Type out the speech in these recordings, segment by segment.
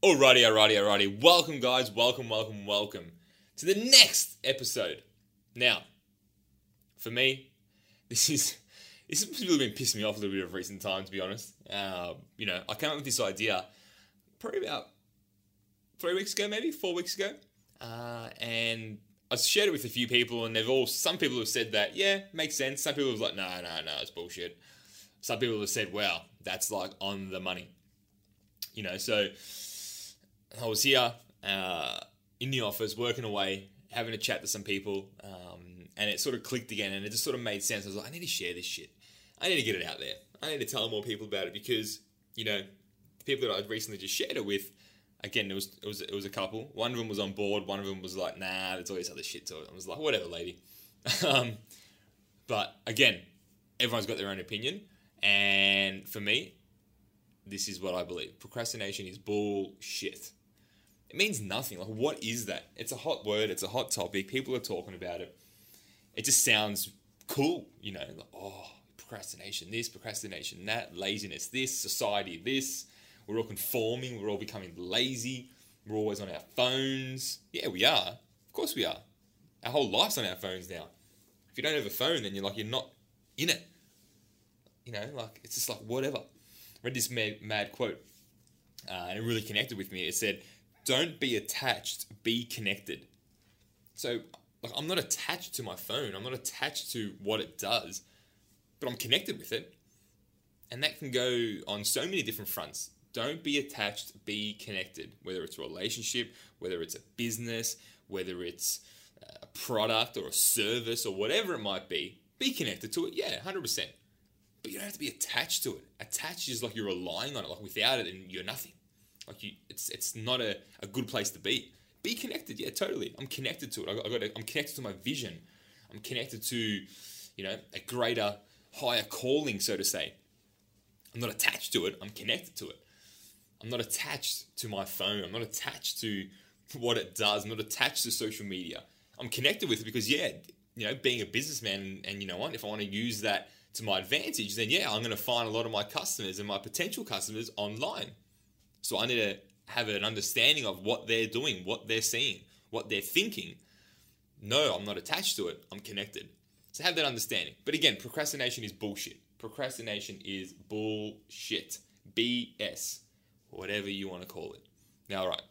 Alrighty, alrighty, alrighty. Welcome, guys. Welcome, welcome, welcome to the next episode. Now, for me, this is this has really been pissing me off a little bit of recent time, to be honest. Uh, you know, I came up with this idea probably about three weeks ago, maybe four weeks ago, uh, and I shared it with a few people, and they've all some people have said that yeah, makes sense. Some people have like, no, no, no, it's bullshit. Some people have said, wow, that's like on the money. You know, so I was here uh, in the office working away, having a chat to some people, um, and it sort of clicked again, and it just sort of made sense. I was like, I need to share this shit. I need to get it out there. I need to tell more people about it because you know, the people that I'd recently just shared it with. Again, it was it was it was a couple. One of them was on board. One of them was like, "Nah, there's all this other shit to it." I was like, "Whatever, lady." um, but again, everyone's got their own opinion, and for me, this is what I believe. Procrastination is bullshit. It means nothing. Like, what is that? It's a hot word. It's a hot topic. People are talking about it. It just sounds cool, you know. Like, oh, procrastination, this, procrastination, that, laziness, this, society, this. We're all conforming. We're all becoming lazy. We're always on our phones. Yeah, we are. Of course, we are. Our whole life's on our phones now. If you don't have a phone, then you're like you're not in it. You know, like it's just like whatever. read this mad, mad quote, uh, and it really connected with me. It said, "Don't be attached, be connected." So, like, I'm not attached to my phone. I'm not attached to what it does, but I'm connected with it, and that can go on so many different fronts. Don't be attached, be connected. Whether it's a relationship, whether it's a business, whether it's uh, a product or a service or whatever it might be, be connected to it. Yeah, hundred percent but you don't have to be attached to it. Attached is like you're relying on it. Like without it, and you're nothing. Like you, it's it's not a, a good place to be. Be connected, yeah, totally. I'm connected to it. I got, I got a, I'm connected to my vision. I'm connected to, you know, a greater, higher calling, so to say. I'm not attached to it. I'm connected to it. I'm not attached to my phone. I'm not attached to what it does. I'm not attached to social media. I'm connected with it because, yeah, you know, being a businessman, and, and you know what, if I want to use that to my advantage, then yeah, I'm going to find a lot of my customers and my potential customers online. So I need to have an understanding of what they're doing, what they're seeing, what they're thinking. No, I'm not attached to it. I'm connected. So have that understanding. But again, procrastination is bullshit. Procrastination is bullshit. BS. Whatever you want to call it. Now, all right.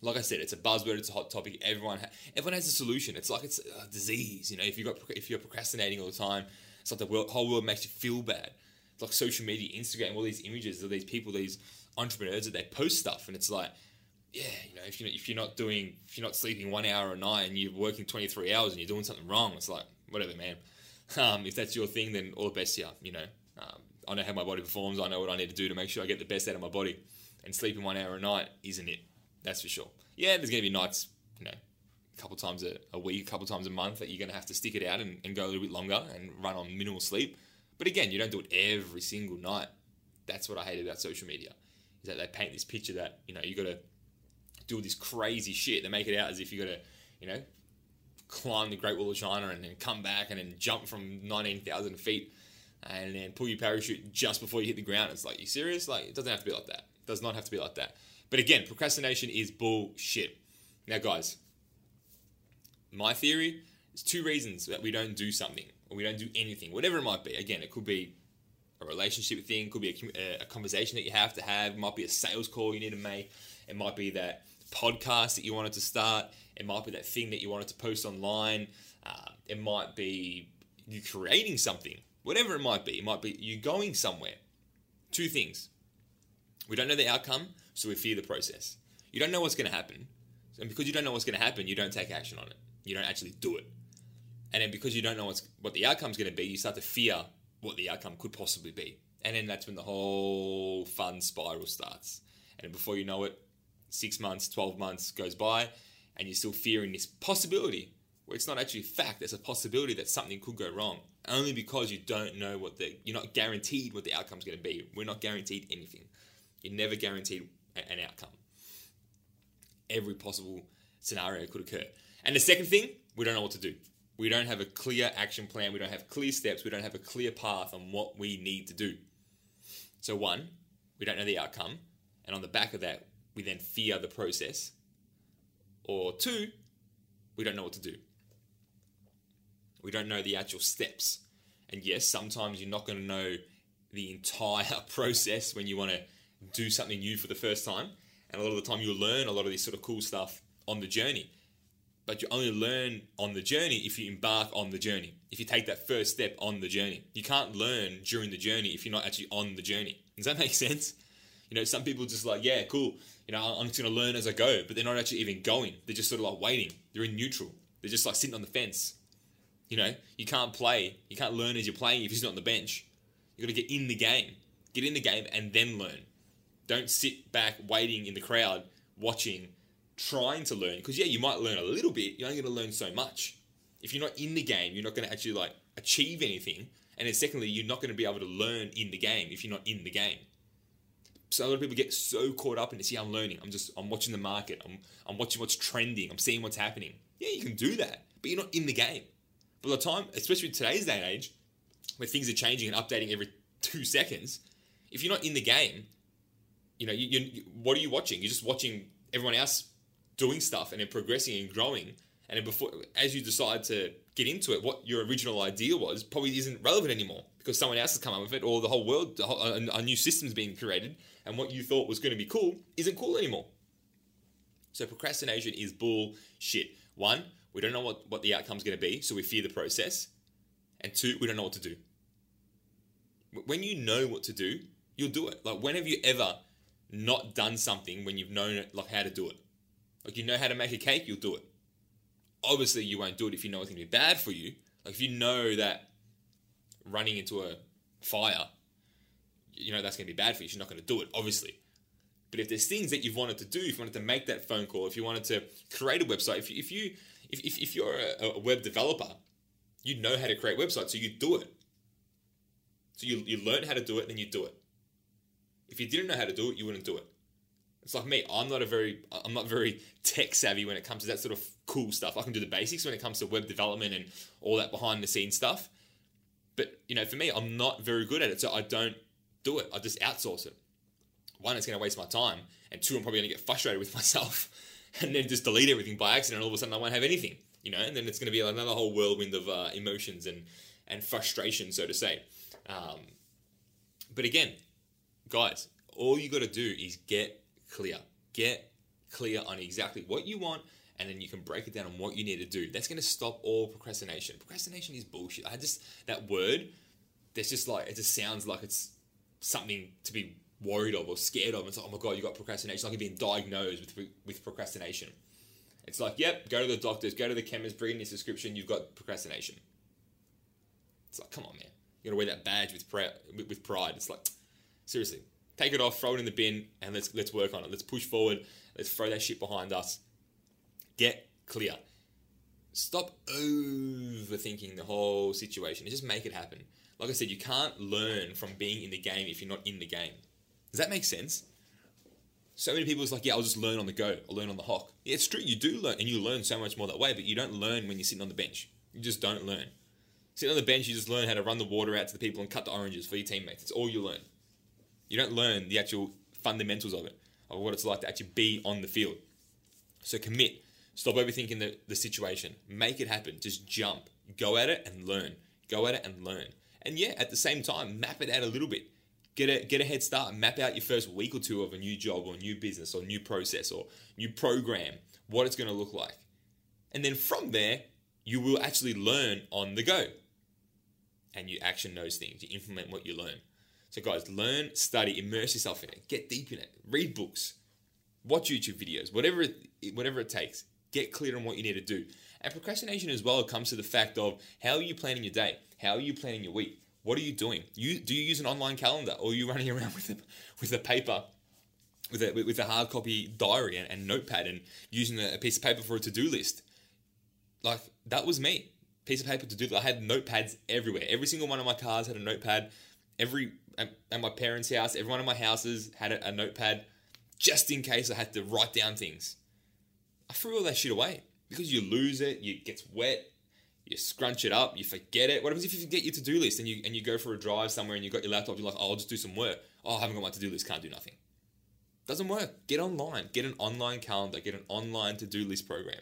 Like I said, it's a buzzword. It's a hot topic. Everyone, ha- everyone has a solution. It's like it's a disease. You know, if you got if you're procrastinating all the time, it's like the world, whole world makes you feel bad. It's like social media, Instagram, all these images of these people, these entrepreneurs that they post stuff, and it's like, yeah, you know, if you if you're not doing, if you're not sleeping one hour a night and you're working 23 hours and you're doing something wrong, it's like whatever, man. Um, if that's your thing, then all the best, yeah. You know, um, I know how my body performs. I know what I need to do to make sure I get the best out of my body. And sleeping one hour a night isn't it. That's for sure. Yeah, there's going to be nights, you know, a couple times a, a week, a couple times a month that you're going to have to stick it out and, and go a little bit longer and run on minimal sleep. But again, you don't do it every single night. That's what I hate about social media. Is that they paint this picture that, you know, you got to do all this crazy shit. They make it out as if you got to, you know, climb the Great Wall of China and then come back and then jump from 19,000 feet and then pull your parachute just before you hit the ground. It's like, you serious? Like, it doesn't have to be like that. It does not have to be like that. But again, procrastination is bullshit. Now, guys, my theory is two reasons that we don't do something or we don't do anything, whatever it might be. Again, it could be a relationship thing, could be a, a conversation that you have to have, it might be a sales call you need to make, it might be that podcast that you wanted to start, it might be that thing that you wanted to post online, uh, it might be you creating something, whatever it might be. It might be you going somewhere. Two things. We don't know the outcome, so we fear the process. You don't know what's going to happen. And because you don't know what's going to happen, you don't take action on it. You don't actually do it. And then because you don't know what's, what the outcome's going to be, you start to fear what the outcome could possibly be. And then that's when the whole fun spiral starts. And before you know it, six months, 12 months goes by, and you're still fearing this possibility where it's not actually fact, there's a possibility that something could go wrong. Only because you don't know what the, you're not guaranteed what the outcome's going to be. We're not guaranteed anything. You're never guaranteed an outcome. Every possible scenario could occur. And the second thing, we don't know what to do. We don't have a clear action plan. We don't have clear steps. We don't have a clear path on what we need to do. So, one, we don't know the outcome. And on the back of that, we then fear the process. Or two, we don't know what to do. We don't know the actual steps. And yes, sometimes you're not going to know the entire process when you want to do something new for the first time. And a lot of the time you'll learn a lot of this sort of cool stuff on the journey. But you only learn on the journey if you embark on the journey. If you take that first step on the journey. You can't learn during the journey if you're not actually on the journey. Does that make sense? You know, some people just like, yeah, cool. You know, I'm just going to learn as I go, but they're not actually even going. They're just sort of like waiting. They're in neutral. They're just like sitting on the fence. You know, you can't play. You can't learn as you're playing if you're not on the bench. You got to get in the game. Get in the game and then learn. Don't sit back waiting in the crowd, watching, trying to learn. Because yeah, you might learn a little bit. You're only going to learn so much. If you're not in the game, you're not going to actually like achieve anything. And then secondly, you're not going to be able to learn in the game if you're not in the game. So a lot of people get so caught up in this. Yeah, I'm learning. I'm just I'm watching the market. I'm I'm watching what's trending. I'm seeing what's happening. Yeah, you can do that, but you're not in the game. By the time, especially today's day and age, where things are changing and updating every two seconds, if you're not in the game, you know, you, you, what are you watching? You're just watching everyone else doing stuff and then progressing and growing. And then before, as you decide to get into it, what your original idea was probably isn't relevant anymore because someone else has come up with it, or the whole world, a, a, a new system's being created, and what you thought was going to be cool isn't cool anymore. So procrastination is bullshit. One, we don't know what, what the outcome's going to be, so we fear the process. And two, we don't know what to do. When you know what to do, you'll do it. Like, when have you ever not done something when you've known it, like how to do it? Like, you know how to make a cake, you'll do it. Obviously, you won't do it if you know it's going to be bad for you. Like, if you know that running into a fire, you know that's going to be bad for you, you're not going to do it, obviously. But if there's things that you've wanted to do, if you wanted to make that phone call, if you wanted to create a website, if you, if you if, if, if you're a, a web developer, you know how to create websites, so you do it. So you, you learn how to do it, then you do it. If you didn't know how to do it, you wouldn't do it. It's like me. I'm not a very I'm not very tech savvy when it comes to that sort of cool stuff. I can do the basics when it comes to web development and all that behind the scenes stuff. But you know, for me, I'm not very good at it, so I don't do it. I just outsource it. One, it's going to waste my time, and two, I'm probably going to get frustrated with myself, and then just delete everything by accident. And all of a sudden, I won't have anything, you know. And then it's going to be another whole whirlwind of uh, emotions and and frustration, so to say. Um, but again, guys, all you got to do is get clear. Get clear on exactly what you want, and then you can break it down on what you need to do. That's going to stop all procrastination. Procrastination is bullshit. I just that word. That's just like it just sounds like it's something to be worried of or scared of. It's like, oh my god, you got procrastination. Like you're being diagnosed with with procrastination. It's like, yep, go to the doctors, go to the chemist, bring in this description. You've got procrastination. It's like, come on, man. You gotta wear that badge with. With pride. It's like, seriously, take it off, throw it in the bin, and let's let's work on it. Let's push forward. Let's throw that shit behind us. Get clear. Stop overthinking the whole situation. Just make it happen. Like I said, you can't learn from being in the game if you're not in the game. Does that make sense? So many people is like, yeah, I'll just learn on the go. I'll learn on the hawk. Yeah, it's true. You do learn, and you learn so much more that way. But you don't learn when you're sitting on the bench. You just don't learn. Sitting on the bench, you just learn how to run the water out to the people and cut the oranges for your teammates. It's all you learn. You don't learn the actual fundamentals of it, of what it's like to actually be on the field. So commit. Stop overthinking the, the situation. Make it happen. Just jump. Go at it and learn. Go at it and learn. And yeah, at the same time, map it out a little bit. Get a get a head start. Map out your first week or two of a new job or new business or new process or new program, what it's going to look like. And then from there, you will actually learn on the go. And you action those things. You implement what you learn. So guys, learn, study, immerse yourself in it. Get deep in it. Read books. Watch YouTube videos. Whatever it, whatever it takes. Get clear on what you need to do. And procrastination as well comes to the fact of how are you planning your day? How are you planning your week? What are you doing? You do you use an online calendar or are you running around with a with a paper with a with a hard copy diary and, and notepad and using a, piece of paper for a to-do list? Like that was me. Piece of paper to do. I had notepads everywhere. Every single one of my cars had a notepad. Every at, my parents' house, everyone in my houses had a, a notepad, just in case I had to write down things. I threw all that shit away because you lose it, it gets wet, you scrunch it up, you forget it. What happens if you forget your to-do list and you and you go for a drive somewhere and you got your laptop, you're like, oh, I'll just do some work. Oh, I haven't got my to-do list, can't do nothing. Doesn't work. Get online. Get an online calendar. Get an online to do list program.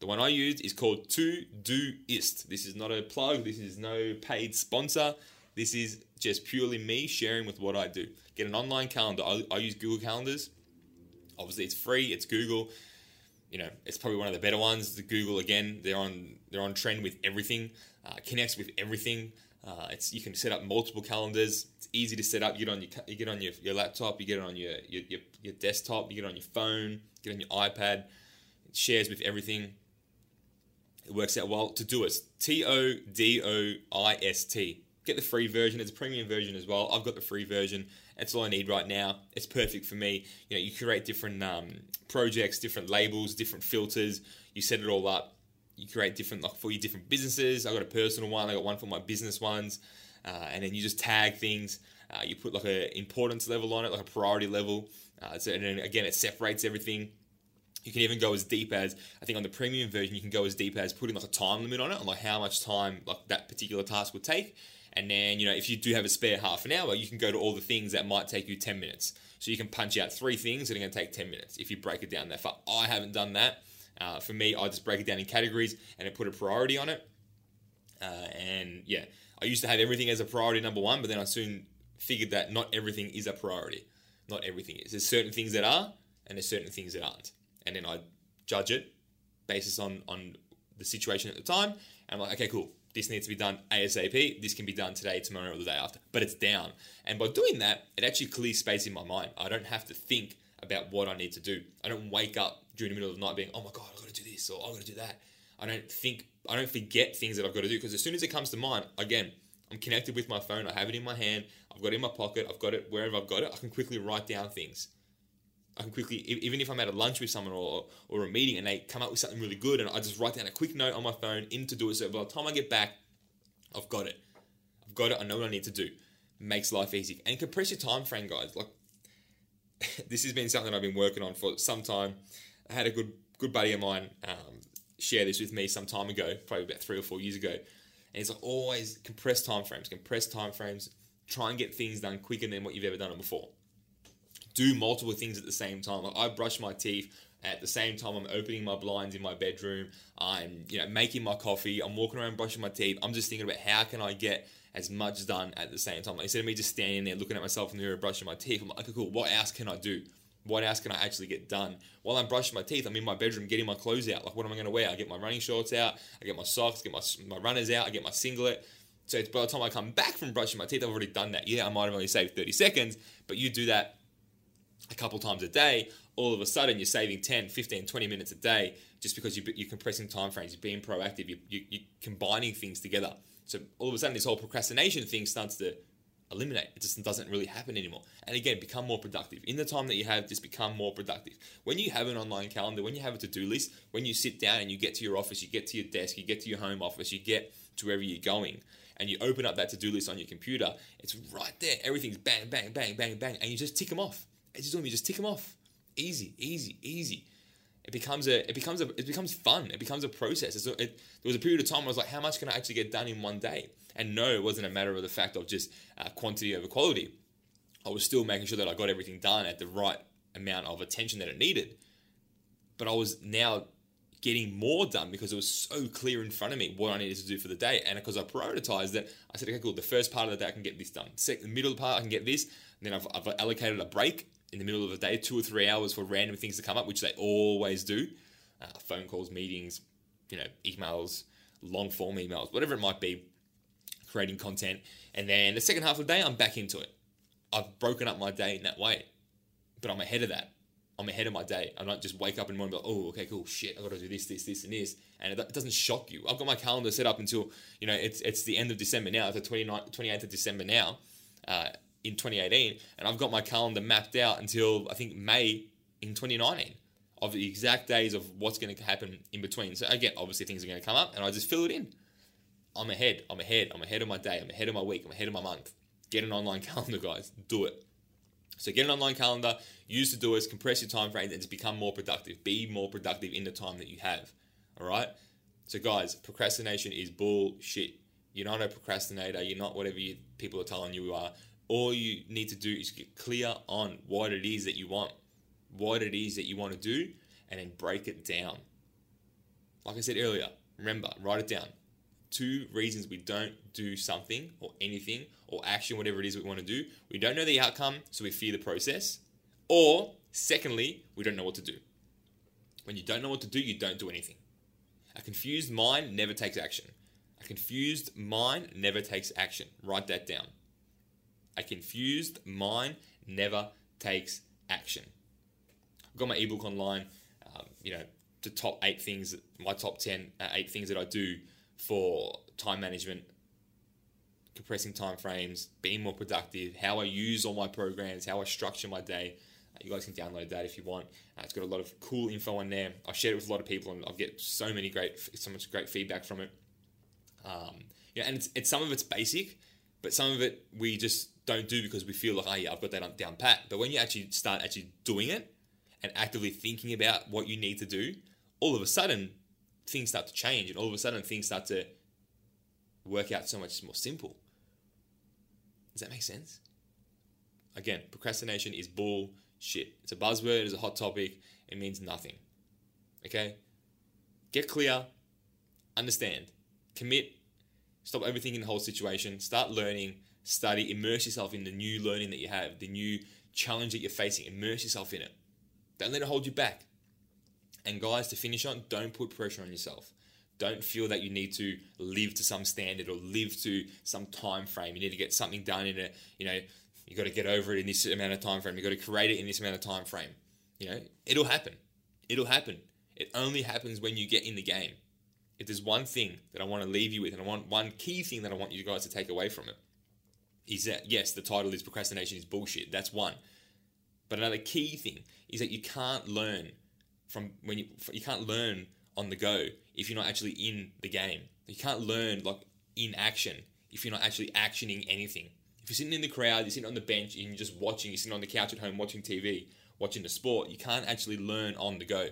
The one I used is called Todoist. This is not a plug. This is no paid sponsor. This is just purely me sharing with what I do. Get an online calendar. I, I use Google Calendars. Obviously, it's free. It's Google. You know, it's probably one of the better ones. The Google again, they're on they're on trend with everything. Uh, connects with everything. Uh, it's you can set up multiple calendars. It's easy to set up. You get on your you get on your, your laptop. You get it on your, your your your desktop. You get it on your phone. Get on your iPad. It shares with everything. It works out well. Todoist, T O D O I S T. Get the free version. It's a premium version as well. I've got the free version. That's all I need right now. It's perfect for me. You know, you create different um, projects, different labels, different filters. You set it all up. You create different like for your different businesses. I got a personal one. I got one for my business ones, uh, and then you just tag things. Uh, you put like a importance level on it, like a priority level. Uh, so and then again, it separates everything. You can even go as deep as I think on the premium version, you can go as deep as putting like a time limit on it, on like how much time like that particular task would take. And then, you know, if you do have a spare half an hour, you can go to all the things that might take you 10 minutes. So you can punch out three things that are going to take 10 minutes if you break it down that far. I haven't done that. Uh, for me, I just break it down in categories and I put a priority on it. Uh, and yeah, I used to have everything as a priority number one, but then I soon figured that not everything is a priority. Not everything is. There's certain things that are, and there's certain things that aren't. And then I judge it basis on on the situation at the time. And I'm like, okay, cool this needs to be done ASAP. This can be done today, tomorrow, or the day after. But it's down. And by doing that, it actually clears space in my mind. I don't have to think about what I need to do. I don't wake up during the middle of the night being, oh my God, I've got to do this or I've got to do that. I don't think, I don't forget things that I've got to do because as soon as it comes to mind, again, I'm connected with my phone. I have it in my hand. I've got it in my pocket. I've got it wherever I've got it. I can quickly write down things. I can quickly, even if I'm at a lunch with someone or, or a meeting and they come up with something really good, and I just write down a quick note on my phone in to do it. So by the time I get back, I've got it. I've got it. I know what I need to do. Makes life easy and compress your time frame, guys. Like this has been something I've been working on for some time. I had a good good buddy of mine um, share this with me some time ago, probably about three or four years ago. And it's like always compress time frames, compress time frames. Try and get things done quicker than what you've ever done before do multiple things at the same time. Like I brush my teeth at the same time I'm opening my blinds in my bedroom. I'm you know making my coffee. I'm walking around brushing my teeth. I'm just thinking about how can I get as much done at the same time. Like instead of me just standing there looking at myself in the mirror brushing my teeth, I'm like, okay, cool. What else can I do? What else can I actually get done? While I'm brushing my teeth, I'm in my bedroom getting my clothes out. Like, what am I going to wear? I get my running shorts out. I get my socks. Get my my runners out. I get my singlet. So by the time I come back from brushing my teeth, I've already done that. Yeah, I might have only saved 30 seconds, but you do that a couple times a day, all of a sudden you're saving 10, 15, 20 minutes a day just because you, you're compressing time frames, you're being proactive, you, you, you're combining things together. So all of a sudden, this whole procrastination thing starts to eliminate. It just doesn't really happen anymore. And again, become more productive. In the time that you have, just become more productive. When you have an online calendar, when you have a to do list, when you sit down and you get to your office, you get to your desk, you get to your home office, you get to wherever you're going, and you open up that to do list on your computer, it's right there. Everything's bang, bang, bang, bang, bang, and you just tick them off. It's just me, just tick them off. Easy, easy, easy. It becomes a, it becomes a, it becomes fun. It becomes a process. It, there was a period of time where I was like, how much can I actually get done in one day? And no, it wasn't a matter of the fact of just uh, quantity over quality. I was still making sure that I got everything done at the right amount of attention that it needed. But I was now getting more done because it was so clear in front of me what I needed to do for the day. And because I prioritized it, I said, okay, cool, the first part of the day I can get this done. Second, the middle part I can get this. And then I've, I've allocated a break in the middle of the day, two or three hours for random things to come up, which they always do. Uh, phone calls, meetings, you know, emails, long form emails, whatever it might be, creating content. And then the second half of the day, I'm back into it. I've broken up my day in that way, but I'm ahead of that. I'm ahead of my day. I don't just wake up in the morning and be like, oh, okay, cool, shit, I've got to do this, this, this, and this. And it, doesn't shock you. I've got my calendar set up until, you know, it's it's the end of December now. It's the 29th, 28th of December now. Uh, in 2018, and I've got my calendar mapped out until I think May in 2019 of the exact days of what's going to happen in between. So again, obviously things are going to come up, and I just fill it in. I'm ahead. I'm ahead. I'm ahead of my day. I'm ahead of my week. I'm ahead of my month. Get an online calendar, guys. Do it. So get an online calendar. Use Todoist. Compress your time frame, and just become more productive. Be more productive in the time that you have. All right. So guys, procrastination is bullshit. You're not a procrastinator. You're not whatever you, people are telling you you are all you need to do is get clear on what it is that you want. what it is that you want to do and then break it down. Like I said earlier, remember, write it down. Two reasons we don't do something or anything or action, whatever it is we want to do. We don't know the outcome, so we fear the process. Or, secondly, we don't know what to do. When you don't know what to do, you don't do anything. A confused mind never takes action. A confused mind never takes action. Write that down. A confused mind never takes action. I've got my ebook online, um, you know, the top eight things, my top 10, uh, eight things that I do for time management, compressing time frames, being more productive, how I use all my programs, how I structure my day. Uh, you guys can download that if you want. Uh, it's got a lot of cool info in there. I've shared it with a lot of people, and I get so many great, so much great feedback from it. Um, yeah, and it's, it's some of it's basic, but some of it we just don't do because we feel like, oh yeah, I've got that down pat. But when you actually start actually doing it and actively thinking about what you need to do, all of a sudden things start to change, and all of a sudden things start to work out so much more simple. Does that make sense? Again, procrastination is bullshit. It's a buzzword, it's a hot topic, it means nothing. Okay? Get clear, understand, commit, stop overthinking the whole situation, start learning, study, immerse yourself in the new learning that you have, the new challenge that you're facing, immerse yourself in it. Don't let it hold you back. And guys, to finish on, don't put pressure on yourself. Don't feel that you need to live to some standard or live to some time frame. You need to get something done in a, you know, you got to get over it in this amount of time frame. You got to create it in this amount of time frame. You know, it'll happen. It'll happen. It only happens when you get in the game. If there's one thing that I want to leave you with, and I want one key thing that I want you guys to take away from it, is that yes, the title is procrastination is bullshit. That's one. But another key thing is that you can't learn from when you you can't learn on the go if you're not actually in the game. You can't learn like in action if you're not actually actioning anything. If you're sitting in the crowd, you're sitting on the bench, and you're just watching, you're sitting on the couch at home watching TV, watching the sport, you can't actually learn on the go.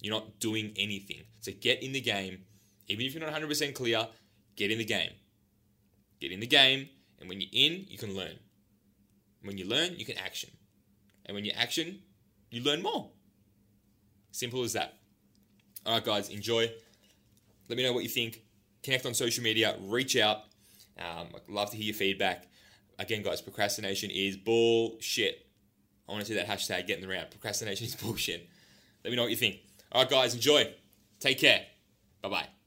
You're not doing anything. So get in the game. Even if you're not 100% clear, get in the game. Get in the game, and when you're in, you can learn. When you learn, you can action. And when you action, you learn more. Simple as that. All right, guys, enjoy. Let me know what you think. Connect on social media, reach out. Um, I'd love to hear your feedback. Again, guys, procrastination is bullshit. I want to see that hashtag getting around. Procrastination is bullshit. Let me know what you think. All right, guys, enjoy. Take care. Bye bye.